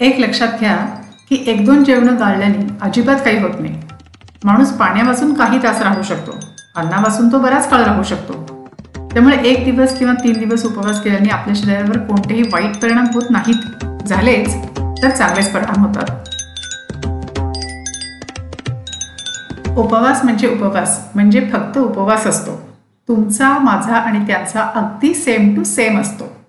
एक लक्षात घ्या की एक दोन जेवणं गाळल्याने अजिबात काही होत नाही. माणूस पाण्यापासून काही तास राहू शकतो. अन्नापासून तो बराच काळ राहू शकतो. त्यामुळे एक दिवस किंवा तीन दिवस उपवास केल्याने आपल्या शरीरावर कोणतेही वाईट परिणाम होत नाहीत. झालेच तर चांगलेच परिणाम होतात. उपवास म्हणजे उपवास म्हणजे फक्त उपवास असतो. तुमचा माझा आणि त्याचा अगदी सेम टू सेम असतो.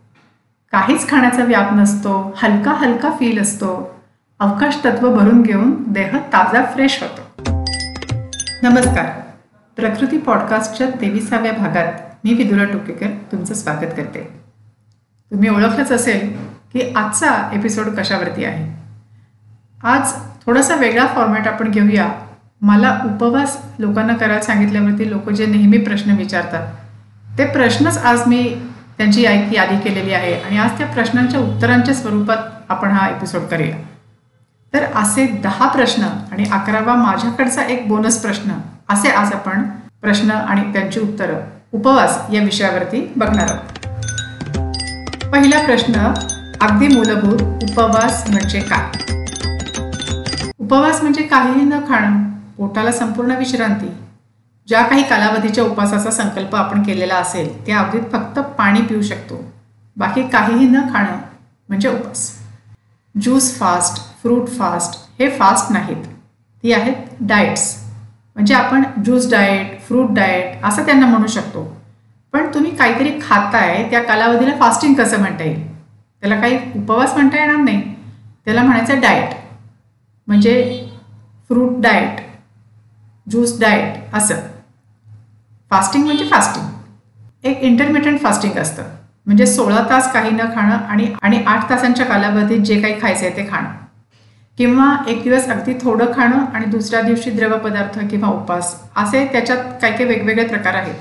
काहीच खाण्याचा व्याप नसतो हलका हलका फील असतो. अवकाश तत्व भरून घेऊन देह ताजा फ्रेश होतो. नमस्कार. प्रकृती पॉडकास्टच्या तेविसाव्या भागात मी विदुरा टोकेकर तुमचं स्वागत करते. तुम्ही ओळखलंच असेल की आजचा एपिसोड कशावरती आहे? आज थोडासा वेगळा फॉर्मॅट आपण घेऊया. मला उपवास लोकांना करायला सांगितल्यावरती लोक जे नेहमी प्रश्न विचारतात ते प्रश्नच आज मी त्यांची यादी केलेली आहे. आणि आज त्या प्रश्नांच्या उत्तरांच्या स्वरूपात आपण हा एपिसोड करूया. तर असे दहा प्रश्न आणि अकरावा माझ्याकडचा एक बोनस प्रश्न असे आज आपण प्रश्न आणि त्यांची उत्तरं उपवास या विषयावरती बघणार आहोत. पहिला प्रश्न अगदी मूलभूत उपवास म्हणजे काय? उपवास म्हणजे काहीही न खाणं पोटाला संपूर्ण विश्रांती ज्या काही कालावधीच्या उपवासाचा संकल्प आपण केलेला असेल त्या अवधीत फक्त पाणी पिऊ शकतो. बाकी काहीही न खाणं म्हणजे उपवास. ज्यूस फास्ट फ्रूट फास्ट हे फास्ट नाहीत. ती आहेत डाएट्स. म्हणजे आपण ज्यूस डाएट फ्रूट डाएट असं त्यांना म्हणू शकतो. पण तुम्ही काहीतरी खाताय त्या कालावधीला फास्टिंग कसं म्हणता येईल? त्याला काही उपवास म्हणता येणार नाही. त्याला म्हणायचं डाएट. म्हणजे फ्रूट डाएट. ज्यूस डाएट असं. फास्टिंग म्हणजे फास्टिंग एक इंटरमिटंट फास्टिंग असतं. म्हणजे सोळा तास काही न खाणं आणि आणि आठ तासांच्या कालावधीत जे काही खायचं आहे ते खाणं. किंवा एक दिवस अगदी थोडं खाणं आणि दुसऱ्या दिवशी द्रव पदार्थ किंवा उपास. असे त्याच्यात काही काही वेगवेगळे प्रकार आहेत.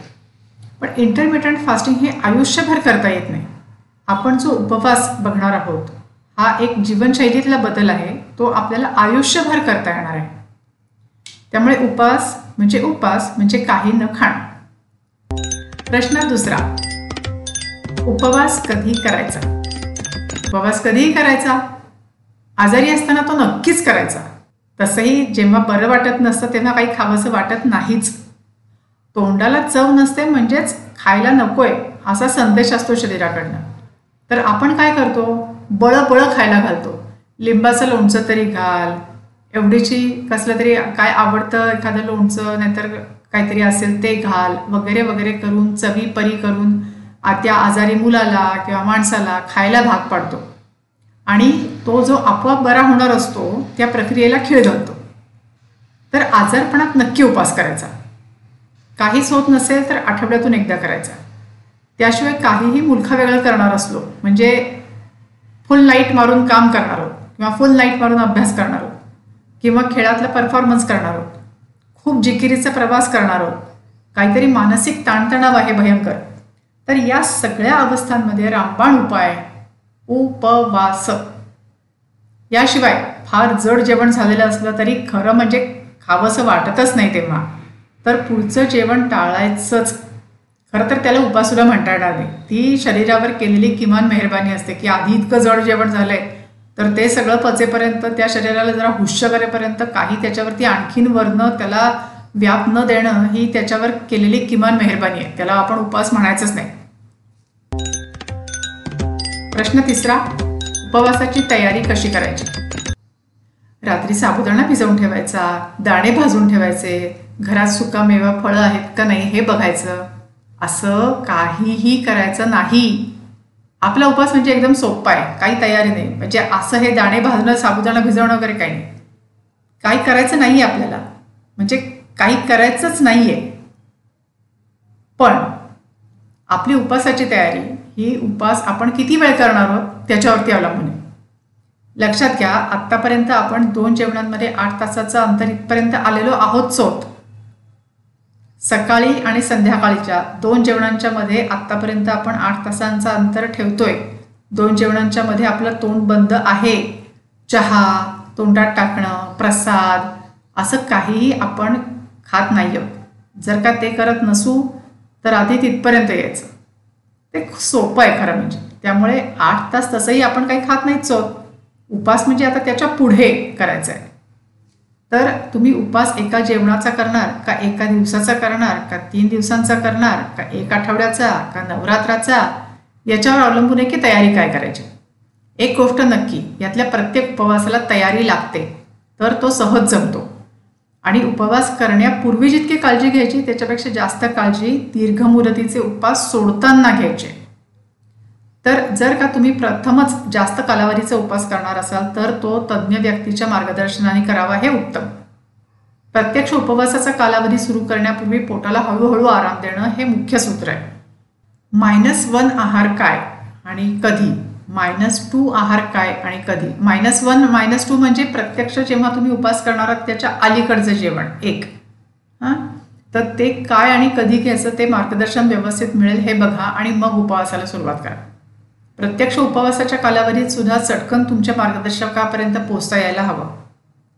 पण इंटरमिटंट फास्टिंग हे आयुष्यभर करता येत नाही. आपण जो उपवास बघणार आहोत हा एक जीवनशैलीतला बदल आहे तो आपल्याला आयुष्यभर करता येणार आहे. त्यामुळे उपास म्हणजे उपास म्हणजे काही न खाणं. प्रश्न दुसरा. उपवास कधी करायचा. उपवास कधीही करायचा. आजारी असताना तो नक्कीच करायचा. तसंही जेव्हा बरं वाटत नसतं तेव्हा काही खावंसं वाटत नाहीच. तोंडाला चव नसते म्हणजेच खायला नकोय असा संदेश असतो शरीराकडनं. तर आपण काय करतो? बळं बळं खायला घालतो. लिंबाचं लोणचं तरी घाल एवढीची कसलं तरी काय आवडतं एखादं लोणचं नाहीतर काहीतरी असेल ते घाल वगैरे वगैरे करून चवी परी करून त्या आजारी मुलाला किंवा माणसाला खायला भाग पाडतो. आणि तो जो आपोआप बरा होणार असतो त्या प्रक्रियेला खीळ घालतो तर आजारपणात नक्की उपास करायचा. काहीच होत नसेल तर आठवड्यातून एकदा करायचा. त्याशिवाय काहीही मुलखा वेगळं करणार असलो म्हणजे फुल लाइट मारून काम करणार आहोत किंवा फुल लाइट मारून अभ्यास करणार आहोत किंवा खेळातला परफॉर्मन्स करणार आहोत खूप जिकिरीचा प्रवास करणार आहोत काहीतरी मानसिक ताणतणाव आहे भयंकर. तर या सगळ्या अवस्थांमध्ये रामबाण उपाय उपवास. याशिवाय फार जड जेवण झालेलं असलं तरी खरं म्हणजे खावंसं वाटतच नाही तेव्हा. तर पुढचं जेवण टाळायचंच. खरं तर त्याला उपासुला म्हणता येणार नाही ती शरीरावर केलेली किमान मेहरबानी असते की आधी इतकं जड जेवण झालंय तर ते सगळं पचेपर्यंत त्या शरीराला जरा हुश्य करेपर्यंत काही त्याच्यावरती आणखीन वरनं त्याला व्याप न देणं ही त्याच्यावर केलेली किमान मेहरबानी आहे. त्याला आपण उपवास म्हणायचंच नाही. प्रश्न तिसरा उपवासाची तयारी कशी करायची? रात्री साबुदाणा भिजवून ठेवायचा दाणे भाजून ठेवायचे घरात सुका मेवा फळं आहेत का नाही हे बघायचं. असं काहीही करायचं नाही. आपला उपवास म्हणजे एकदम सोपा आहे. काही तयारी नाही. म्हणजे असं हे दाणे भाजणं साबुदाणा भिजवणं वगैरे काही नाही. काही करायचं नाही आहे आपल्याला. म्हणजे काही करायचंच नाही आहे पण आपली उपासाची तयारी ही उपास आपण किती वेळ करणार आहोत त्याच्यावरती अवलंबून आहे. लक्षात घ्या आत्तापर्यंत आपण दोन जेवणांमध्ये आठ तासाचं अंतर इथपर्यंत आलेलो आहोत सोत सकाळी आणि संध्याकाळीच्या दोन जेवणांच्या मध्ये आत्तापर्यंत आपण आठ तासांचा अंतर ठेवतोय. दोन जेवणांच्या मध्ये आपलं तोंड बंद आहे. चहा तोंडात टाकणं प्रसाद असं काहीही आपण खात नाही आहोत जर का ते करत नसू तर आधी तिथपर्यंत यायचं. ते सोपं आहे खरं म्हणजे. त्यामुळे आठ तास तसंही आपण काही खात नाहीच आहोत. उपास म्हणजे आता त्याच्या पुढे करायचं आहे तर तुम्ही उपवास एका जेवणाचा करणार का एका दिवसाचा करणार का तीन दिवसांचा करणार का एक आठवड्याचा का नवरात्राचा? याच्यावर अवलंबून आहे की तयारी काय करायची? एक गोष्ट नक्की यातल्या प्रत्येक उपवासाला तयारी लागते तर तो सहज जमतो. आणि उपवास करण्यापूर्वी जितकी काळजी घ्यायची त्याच्यापेक्षा जास्त काळजी दीर्घ मुदतीचे उपवास सोडताना घ्यायचे. तर जर का तुम्ही प्रथमच जास्त कालावधीचा उपवास करणार असाल तर तो तज्ज्ञ व्यक्तीच्या मार्गदर्शनाने करावा हे उत्तम. प्रत्यक्ष उपवासाचा कालावधी सुरू करण्यापूर्वी पोटाला हळूहळू आराम देणं हे मुख्य सूत्र आहे. मायनस वन आहार काय आणि कधी? मायनस टू आहार काय आणि कधी? मायनस वन मायनस टू म्हणजे प्रत्यक्ष जेव्हा तुम्ही उपास करणार आहात त्याच्या अलीकडचं जेवण एक. हां? तर ते काय आणि कधी घ्यायचं ते मार्गदर्शन व्यवस्थित मिळेल हे बघा आणि मग उपवासाला सुरुवात करा. प्रत्यक्ष उपवासाच्या कालावधीत सुद्धा चटकन तुमच्या मार्गदर्शकापर्यंत पोचता यायला हवं.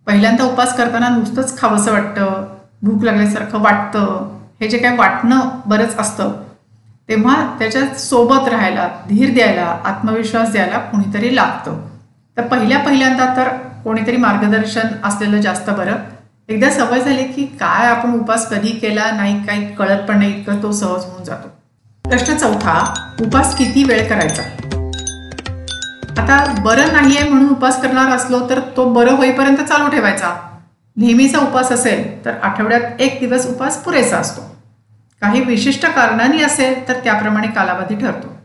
पहिल्यांदा उपवास करताना नुसतंच खावंसं वाटतं भूक लागल्यासारखं वाटतं हे जे काय वाटणं बरंच असतं. तेव्हा त्याच्या सोबत राहायला धीर द्यायला आत्मविश्वास द्यायला कोणीतरी लागतं. तर पहिल्या पहिल्यांदा तर कोणीतरी मार्गदर्शन असलेलं जास्त बरं. एकदा सवय झाली की काय आपण उपास कधी केला नाही काही कळत पण नाही इतकं तो सहज होऊन जातो. प्रश्न चौथा उपास किती वेळ करायचा? आता बरं नाहीये म्हणून उपास करणार असलो तर तो बरं होईपर्यंत चालू ठेवायचा. नेहमीचा उपास असेल तर आठवड्यात एक दिवस उपास पुरेसा असतो. काही विशिष्ट कारणांनी असेल तर त्याप्रमाणे कालावधी ठरतो.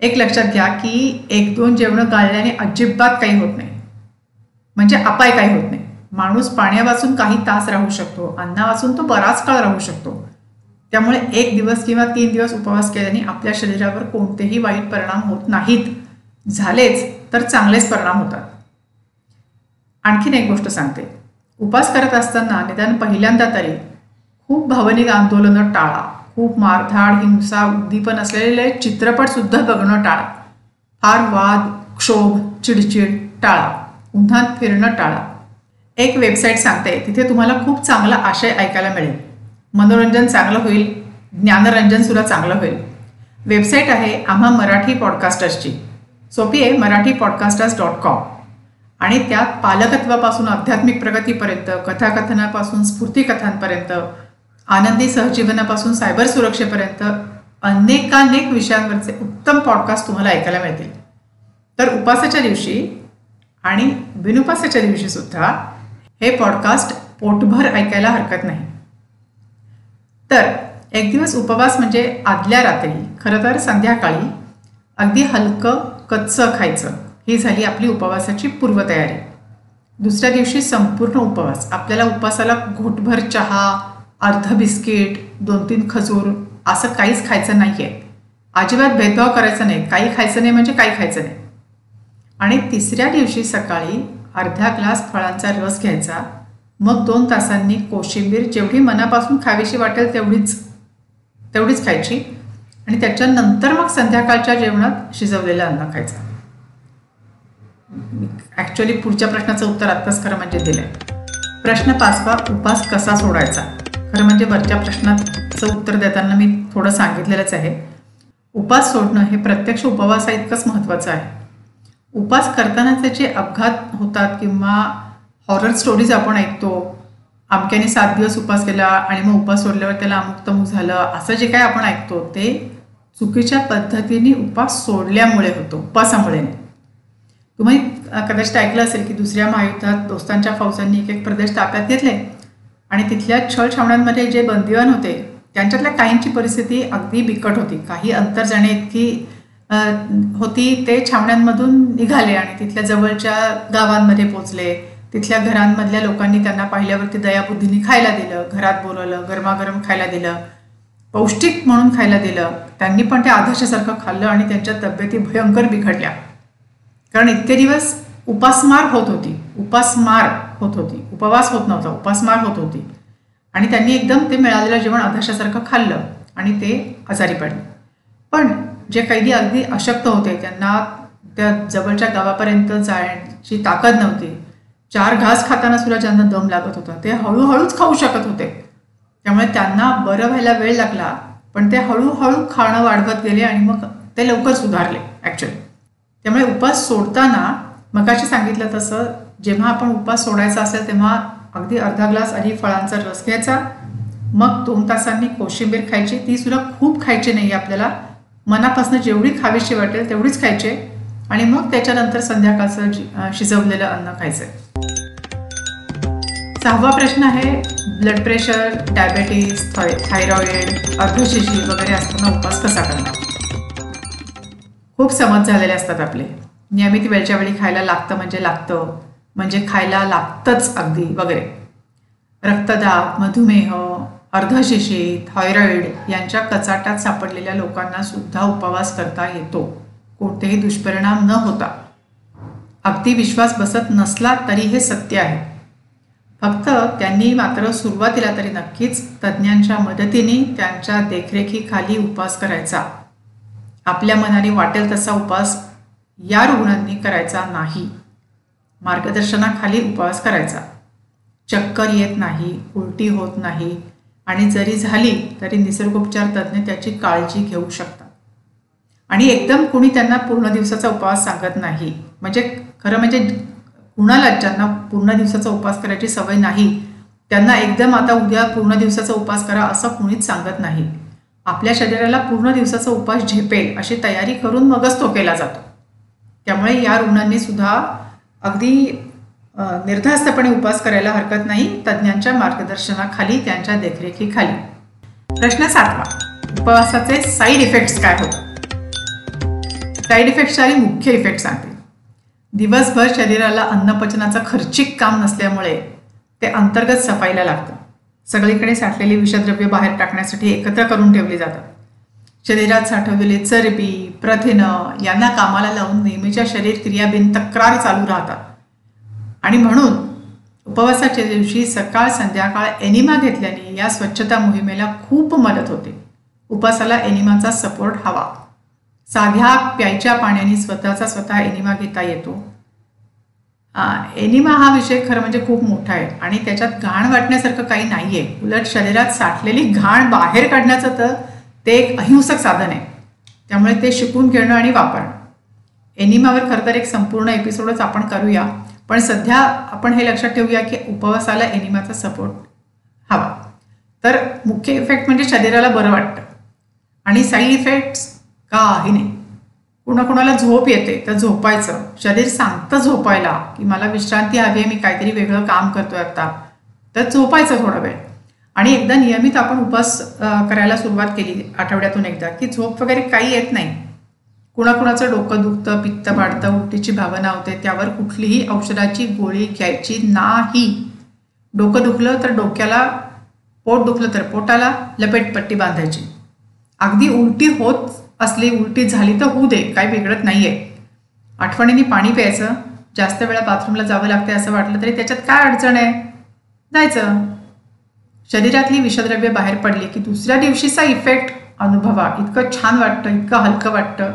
एक लक्षात घ्या की एक दोन जेवणं गाळल्याने अजिबात काही होत नाही. म्हणजे अपाय काही होत नाही. माणूस पाण्यापासून काही तास राहू शकतो. अन्नापासून तो बराच काळ राहू शकतो. त्यामुळे एक दिवस किंवा तीन दिवस उपवास केल्याने आपल्या शरीरावर कोणतेही वाईट परिणाम होत नाहीत. झालेच तर चांगलेच परिणाम होतात. आणखीन एक गोष्ट सांगते. उपास करत असताना निदान पहिल्यांदा तरी खूप भावनिक आंदोलनं टाळा. खूप मारधाड हिंसा उद्दीपन असलेले चित्रपटसुद्धा बघणं टाळा. फार वाद क्षोभ चिडचिड टाळा. उन्हात फिरणं टाळा. एक वेबसाईट सांगते तिथे तुम्हाला खूप चांगला आशय ऐकायला मिळेल. मनोरंजन चांगलं होईल ज्ञानरंजनसुद्धा चांगलं होईल. वेबसाईट आहे आम्हा मराठी पॉडकास्टर्सची सोपी आहे मराठी पॉडकास्टर्स डॉट कॉम आणि त्यात पालकत्वापासून आध्यात्मिक प्रगतीपर्यंत कथाकथनापासून स्फूर्तिकथांपर्यंत आनंदी सहजीवनापासून सायबर सुरक्षेपर्यंत अनेकानेक विषयांवरचे उत्तम पॉडकास्ट तुम्हाला ऐकायला मिळतील. तर उपासाच्या दिवशी आणि बिनुपासाच्या दिवशी सुद्धा हे पॉडकास्ट पोटभर ऐकायला हरकत नाही. तर एक दिवस उपवास म्हणजे आदल्या रात्री खरं तर संध्याकाळी अगदी हलकं कच्चं खायचं. ही झाली आपली उपवासाची पूर्वतयारी. दुसऱ्या दिवशी संपूर्ण उपवास. आपल्याला उपवासाला घोटभर चहा अर्ध बिस्किट दोन तीन खजूर असं काहीच खायचं नाही आहे अजिबात भेदभाव करायचा नाही. काही खायचं नाही म्हणजे काही खायचं नाही. आणि तिसऱ्या दिवशी सकाळी अर्धा ग्लास फळांचा रस घ्यायचा. मग दोन तासांनी कोशिंबीर जेवढी मनापासून खावीशी वाटेल तेवढीच तेवढीच खायची. आणि त्याच्यानंतर मग संध्याकाळच्या जेवणात शिजवलेलं अन्न खायचं. ॲक्च्युली पुढच्या प्रश्नाचं उत्तर आत्ताच खरं म्हणजे दिलं प्रश्न पाचवा उपास कसा सोडायचा? खरं म्हणजे वरच्या प्रश्नाचं उत्तर देताना मी थोडं सांगितलेलंच आहे. उपास सोडणं हे प्रत्यक्ष उपवासा इतकंच महत्त्वाचं आहे. उपास करतानाचे जे अपघात होतात किंवा हॉरर स्टोरीज आपण ऐकतो अमक्याने सात दिवस उपास केला आणि मग उपास सोडल्यावर त्याला अमुक तमुक झालं असं जे काय आपण ऐकतो ते चुकीच्या पद्धतीने उपास सोडल्यामुळे होतो उपासामुळे नाही. तुम्ही कदाचित ऐकलं असेल की दुसऱ्या महायुद्धात दोस्तांच्या फौजांनी एक एक प्रदेश ताब्यात घेतले आणि तिथल्या छळ छावण्यांमध्ये जे बंदिवान होते त्यांच्यातल्या काहींची परिस्थिती अगदी बिकट होती. काही अंतर जाणे इतकी होती ते छावण्यांमधून निघाले आणि तिथल्या जवळच्या गावांमध्ये पोचले तिथल्या घरांमधल्या लोकांनी त्यांना पाहिल्यावरती दयाबुद्धीने खायला दिलं. घरात बोलवलं गरमागरम खायला दिलं. पौष्टिक म्हणून खायला दिलं. त्यांनी पण ते आदर्शासारखं खाल्लं आणि त्यांच्या तब्येती भयंकर बिघडल्या. कारण इतके दिवस उपासमार होत होती. उपासमार होत होती. उपवास होत नव्हता. उपासमार होत होती. आणि त्यांनी एकदम ते मिळालेलं जेवण आदर्शासारखं खाल्लं आणि ते आजारी पडले. पण जे कैदी अगदी अशक्त होते त्यांना त्या जवळच्या गावापर्यंत जाण्याची ताकद नव्हती. चार घास खाताना सुद्धा ज्यांना दम लागत होता ते हळूहळूच खाऊ शकत होते. त्यामुळे त्यांना बरं व्हायला वेळ लागला पण ते हळूहळू खाणं वाढवत गेले आणि मग ते लवकर सुधारले ॲक्च्युली त्यामुळे उपास सोडताना मगाशी सांगितलं तसं जेव्हा आपण उपास सोडायचा असेल तेव्हा अगदी अर्धा ग्लास आधी फळांचा रस घ्यायचा. मग दोन तासांनी कोशिंबीर खायची. ती सुद्धा खूप खायची नाही आपल्याला. मनापासून जेवढी खावीशी वाटेल तेवढीच खायचे. आणि मग त्याच्यानंतर संध्याकाळचं शिजवलेलं अन्न खायचं. सहावा प्रश्न आहे ब्लड प्रेशर डायबेटीस थाय थायरॉइड अर्धशिशी वगैरे असताना उपवास कसा करणार? खूप समज झालेले असतात आपले. नियमित वेळच्या वेळी खायला लागतं म्हणजे लागतं म्हणजे खायला लागतंच अगदी वगैरे. रक्तदाब मधुमेह अर्धशिशी थायरॉइड यांच्या कचाटात सापडलेल्या लोकांना सुद्धा उपवास करता येतो. कोणतेही दुष्परिणाम न होता. अगदी विश्वास बसत नसला तरी हे सत्य आहे. फक्त त्यांनी मात्र सुरुवातीला तरी नक्कीच तज्ज्ञांच्या मदतीने त्यांच्या देखरेखीखाली उपवास करायचा. आपल्या मनाने वाटेल तसा उपवास या रुग्णांनी करायचा नाही. मार्गदर्शनाखाली उपवास करायचा. चक्कर येत नाही उलटी होत नाही आणि जरी झाली तरी निसर्गोपचार तज्ज्ञ त्याची काळजी घेऊ शकतात. आणि एकदम कुणी त्यांना पूर्ण दिवसाचा उपवास सांगत नाही. म्हणजे खरं म्हणजे कुणालाच ज्यांना पूर्ण दिवसाचा उपवास करायची सवय नाही त्यांना एकदम आता उद्या पूर्ण दिवसाचा उपवास करा असं कुणीच सांगत नाही. आपल्या शरीराला पूर्ण दिवसाचा उपवास झेपेल अशी तयारी करून मगच तो केला जातो. त्यामुळे या रुग्णांनी सुद्धा अगदी निर्धास्तपणे उपास करायला हरकत नाही तज्ज्ञांच्या मार्गदर्शनाखाली त्यांच्या देखरेखीखाली. प्रश्न सातवा. उपवासाचे साईड इफेक्ट्स काय होतात? साईड इफेक्ट्स आणि मुख्य इफेक्ट सांगते. दिवसभर शरीराला अन्नपचनाचं खर्चिक काम नसल्यामुळे ते अंतर्गत सफाईला लागतं. सगळीकडे साठलेली विषद्रव्य बाहेर टाकण्यासाठी एकत्र करून ठेवली जातात. शरीरात साठवलेले चरबी प्रथिनं यांना कामाला लावून नेहमीच्या शरीर क्रियाबिन तक्रार चालू राहतात. आणि म्हणून उपवासाच्या दिवशी सकाळ संध्याकाळ एनिमा घेतल्याने या स्वच्छता मोहिमेला खूप मदत होते. उपवासाला एनिमाचा सपोर्ट हवा. साध्या प्यायच्या पाण्याने स्वतःचा स्वतः एनिमा घेता येतो. एनिमा हा विषय खरं म्हणजे खूप मोठा आहे आणि त्याच्यात घाण वाटण्यासारखं काही नाही आहे उलट शरीरात साठलेली घाण बाहेर काढण्याचं तर ते एक अहिंसक साधन आहे. त्यामुळे ते शिकून घेणं आणि वापरणं. एनिमावर खरं तर एक संपूर्ण एपिसोडच आपण करूया पण सध्या आपण हे लक्षात ठेवूया की उपवासाला एनिमाचा सपोर्ट हवा. तर मुख्य इफेक्ट म्हणजे शरीराला बरं वाटतं. आणि साईड इफेक्ट्स काही नाही. कुणाकुणाला झोप येते तर झोपायचं. शरीर सांगतं झोपायला की मला विश्रांती हवी आहे मी काहीतरी वेगळं काम करतोय आता. तर झोपायचं थोडा वेळ. आणि एकदा नियमित आपण उपास करायला सुरुवात केली आठवड्यातून एकदा की झोप वगैरे काही येत नाही. कुणाकुणाचं डोकं दुखतं पित्त वाढतं उलटीची भावना होते त्यावर कुठलीही औषधाची गोळी घ्यायची नाही. डोकं दुखलं तर डोक्याला पोट दुखलं तर पोटाला लपेटपट्टी बांधायची. अगदी उलटी होत असली उलटी झाली तर होऊ दे काही बिघडत नाही आहे आठवणीने पाणी प्यायचं जास्त वेळा बाथरूमला जावं लागते असं वाटलं तरी त्याच्यात काय अडचण आहे? जायचं. शरीरातली विषद्रव्य बाहेर पडली की दुसऱ्या दिवशीचा इफेक्ट अनुभवा. इतकं छान वाटतं इतकं हलकं वाटतं.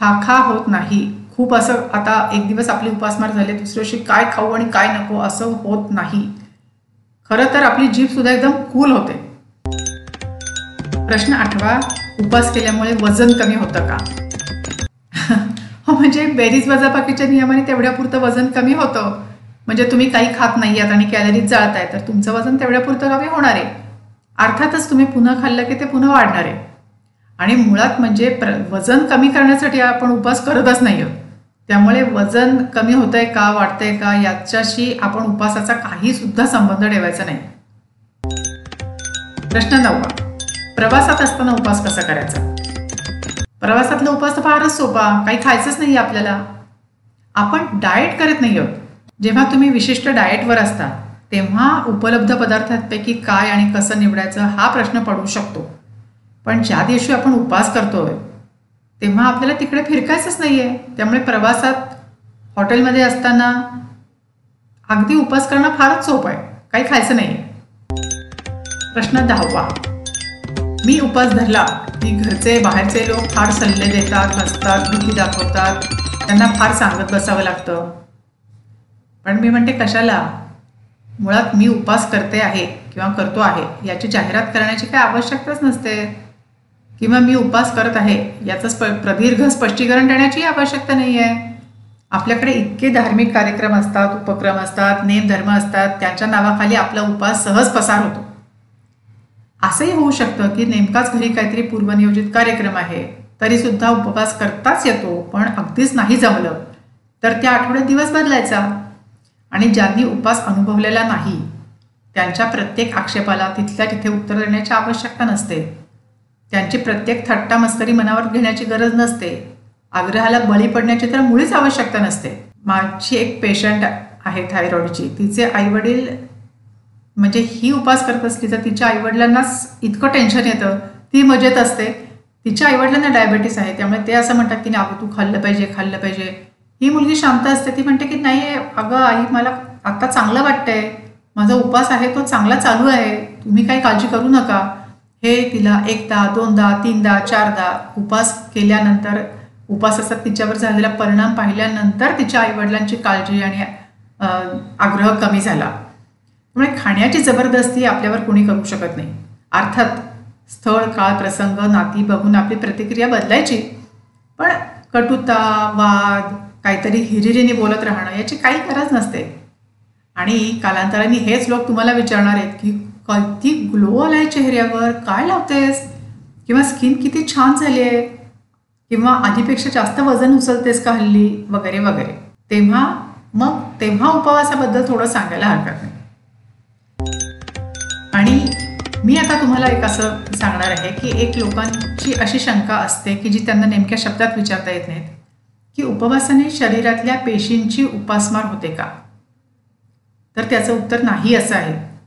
खा खा होत नाही. खूप असं आता एक दिवस आपली उपासमार झाले दुसऱ्या दिवशी काय खाऊ आणि काय नको असं होत नाही. खरं तर आपली जीभसुद्धा एकदम कूल होते. प्रश्न आठवा उपास केल्यामुळे वजन कमी होतं का? हो म्हणजे बेरीज वजाबाकीच्या नियमाने तेवढ्यापुरतं वजन कमी होतं. म्हणजे तुम्ही काही खात नाही आहात आणि कॅलरीज जाळताय तर तुमचं वजन तेवढ्यापुरतं कमी होणार आहे. अर्थातच तुम्ही पुन्हा खाल्लं की ते पुन्हा वाढणार आहे. आणि मुळात म्हणजे प्र वजन कमी करण्यासाठी आपण उपवास करतच नाही आहोत त्यामुळे वजन कमी होतंय का वाढतंय का याच्याशी आपण उपवासाचा काही सुद्धा संबंध ठेवायचा नाही. प्रश्न नववा. प्रवासात असताना उपवास कसा करायचा? प्रवासातला उपवास तर फारच सोपा. काही खायचंच नाही आपल्याला. आपण डाएट करत नाही आहोत. जेव्हा तुम्ही विशिष्ट डाएटवर असता तेव्हा उपलब्ध पदार्थांपैकी काय आणि कसं निवडायचं हा प्रश्न पडू शकतो. पण ज्या दिवशी आपण उपवास करतोय तेव्हा आपल्याला तिकडे फिरकायचंच नाही आहे त्यामुळे प्रवासात हॉटेलमध्ये असताना अगदी उपवास करणं फारच सोपं आहे. काही खायचं नाही प्रश्न दहावा. मी उपास धरला. की घरचे बाहेरचे लोक फार सल्ले देतात हसतात भीती दाखवतात. त्यांना फार सांगत बसावं लागतं. पण मी म्हणते कशाला? मुळात मी उपास करते आहे किंवा करतो आहे याची जाहिरात करण्याची काही आवश्यकताच नसते. किंवा मी उपास करत आहे याचं स्प प्रदीर्घ स्पष्टीकरण देण्याची आवश्यकता नाही आहे आपल्याकडे इतके धार्मिक कार्यक्रम असतात उपक्रम असतात नेमधर्म असतात त्यांच्या नावाखाली आपला उपास सहज पसार होतो. असंही होऊ शकतं की नेमकाच घरी काहीतरी पूर्वनियोजित कार्यक्रम आहे. तरी सुद्धा उपवास करताच येतो पण अगदीच नाही जमलं. तर त्या आठवड्यात दिवस बदलायचा. आणि ज्यांनी उपास अनुभवलेला नाही त्यांच्या प्रत्येक आक्षेपाला तिथल्या तिथे उत्तर देण्याची आवश्यकता नसते. त्यांची प्रत्येक थट्टा मस्करी मनावर घेण्याची गरज नसते. आग्रहाला बळी पडण्याची तर मुळीच आवश्यकता नसते. माझी एक पेशंट आहे थायरॉईडची तिचे आईवडील म्हणजे ही उपास करत असली तर तिच्या आईवडिलांनाच इतकं टेन्शन येतं. ती मजेत असते. तिच्या आईवडिलांना डायबेटीस आहे. त्यामुळे ते असं म्हणतात की नाही अगं तू खाल्लं पाहिजे खाल्लं पाहिजे. ही मुलगी शांत असते. ती म्हणते की नाही अगं आई मला आत्ता चांगलं वाटतंय. माझा उपास आहे तो चांगला चालू आहे. तुम्ही काही काळजी करू नका. हे तिला एकदा दोनदा तीनदा चारदा उपास केल्यानंतर उपासाचा तिच्यावर झालेला परिणाम पाहिल्यानंतर तिच्या आईवडिलांची काळजी आणि आग्रह कमी झाला. त्यामुळे खाण्याची जबरदस्ती आपल्यावर कोणी करू शकत नाही. अर्थात स्थळ काळ प्रसंग नाती बघून आपली प्रतिक्रिया बदलायची. पण कटुता वाद काहीतरी हिरिरीने बोलत राहणं याची काही गरज नसते. आणि कालांतराने हेच लोक तुम्हाला विचारणार आहेत की किती ग्लो आलाय चेहऱ्यावर? काय लावतेस? किंवा स्किन किती छान झाली आहे किंवा आधीपेक्षा जास्त वजन उचलतेस का हल्ली? वगैरे वगैरे. तेव्हा मग तेव्हा उपवासाबद्दल थोडं सांगायला हरकत नाही. आणि मी आता तुम्हाला एक असं सांगणार आहे की एक लोकांची अशी शंका असते की जी त्यांना नेमक्या शब्दात विचारता येत नाहीत. की उपवासाने शरीरातल्या पेशींची उपासमार होते का? तर त्याचं उत्तर नाही असं आहे.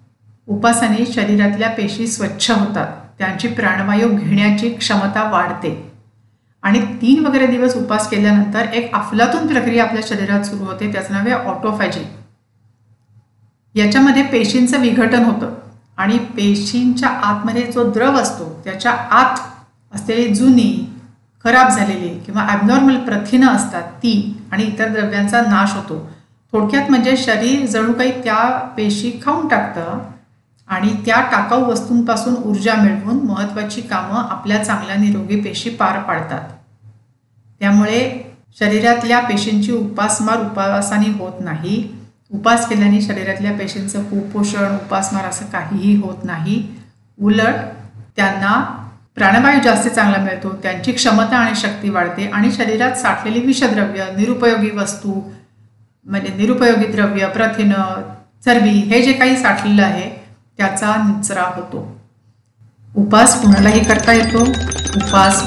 उपासाने शरीरातल्या पेशी स्वच्छ होतात. त्यांची प्राणवायू घेण्याची क्षमता वाढते. आणि तीन वगैरे दिवस उपास केल्यानंतर एक अफलातून प्रक्रिया आपल्या शरीरात सुरू होते. त्याचं नाव आहे ऑटोफॅजी. याच्यामध्ये पेशींचं विघटन होतं. आणि पेशींच्या आतमध्ये जो द्रव असतो त्याच्या आत असलेली जुनी खराब झालेली किंवा ॲबनॉर्मल प्रथिनं असतात ती आणि इतर द्रव्यांचा नाश होतो. थोडक्यात म्हणजे शरीर जणू काही त्या पेशी खाऊन टाकतं आणि त्या टाकाऊ वस्तूंपासून ऊर्जा मिळवून महत्त्वाची कामं आपल्या चांगल्या निरोगी पेशी पार पाडतात. त्यामुळे शरीरातल्या पेशींची उपासमार उपवासाने होत नाही. उपास केल्याने शरीरातल्या पेशींचं कुपोषण उपासमार असं काहीही होत नाही. उलट त्यांना प्राणवायू जास्त चांगला मिळतो त्यांची क्षमता आणि शक्ती वाढते आणि शरीरात साठलेली विषद्रव्य निरुपयोगी वस्तू म्हणजे निरुपयोगी द्रव्य प्रथिनं चरबी हे जे काही साठलेलं आहे त्याचा निचरा होतो. उपास कुणालाही करता येतो. उपास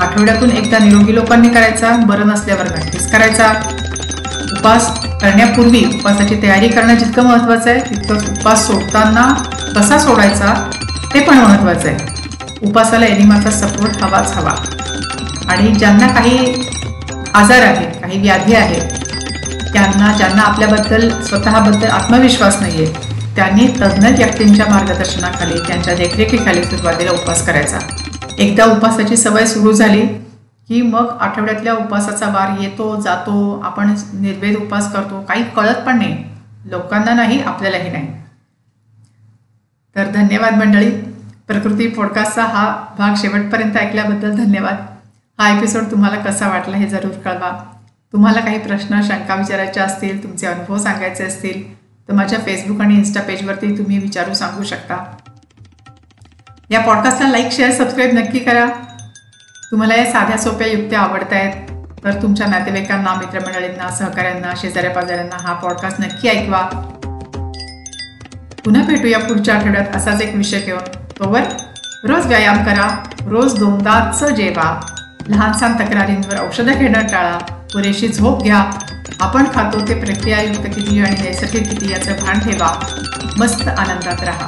आठवड्यातून एकदा निरोगी लोकांनी करायचा बरं नसल्यावर प्रॅक्टिस करायचा. उपास करण्यापूर्वी उपासाची तयारी करणं जितकं महत्त्वाचं आहे तितकंच उपास सोडताना कसा सोडायचा ते पण महत्त्वाचं आहे. उपासाला एनिमाचा सपोर्ट हवाच हवा. आणि ज्यांना काही आजार आहेत काही व्याधी आहेत त्यांना ज्यांना आपल्याबद्दल स्वतःबद्दल आत्मविश्वास नाही आहे त्यांनी तज्ज्ञ व्यक्तींच्या मार्गदर्शनाखाली त्यांच्या देखरेखीखाली सुरुवातीला उपास करायचा. एकदा उपासाची सवय सुरू झाली की मग आठवड्यातल्या उपवासाचा वार येतो जातो आपण निर्वेद उपवास करतो काही कळत पण नाही. लोकांना नाही आपल्यालाही नाही. तर धन्यवाद मंडळी. प्रकृती पॉडकास्टचा हा भाग शेवटपर्यंत ऐकल्याबद्दल धन्यवाद. हा एपिसोड तुम्हाला कसा वाटला हे जरूर कळवा. तुम्हाला काही प्रश्न शंका विचारायच्या असतील तुमचे अनुभव सांगायचे असतील तर माझ्या फेसबुक आणि इन्स्टा पेजवरती तुम्ही विचारू सांगू शकता. या पॉडकास्टला लाईक शेअर सबस्क्राईब नक्की करा. तुम्हाला या साध्या सोप्या युक्त्या आवडत आहेत तर तुमच्या नातेवाईकांना मित्रमंडळींना सहकाऱ्यांना शेजाऱ्या पाजाऱ्यांना हा पॉडकास्ट नक्की ऐकवा. पुन्हा भेटूया पुढच्या आठवड्यात असाच एक विषय घेऊन. तोवर रोज व्यायाम करा रोज दोनदाच जेवा. लहानसहान तक्रारींवर औषधं घेणं टाळा पुरेशी झोप घ्या. आपण खातो ते प्रक्रियायुक्त किती आणि नैसर्गिक किती याचं भान ठेवा. मस्त आनंदात राहा.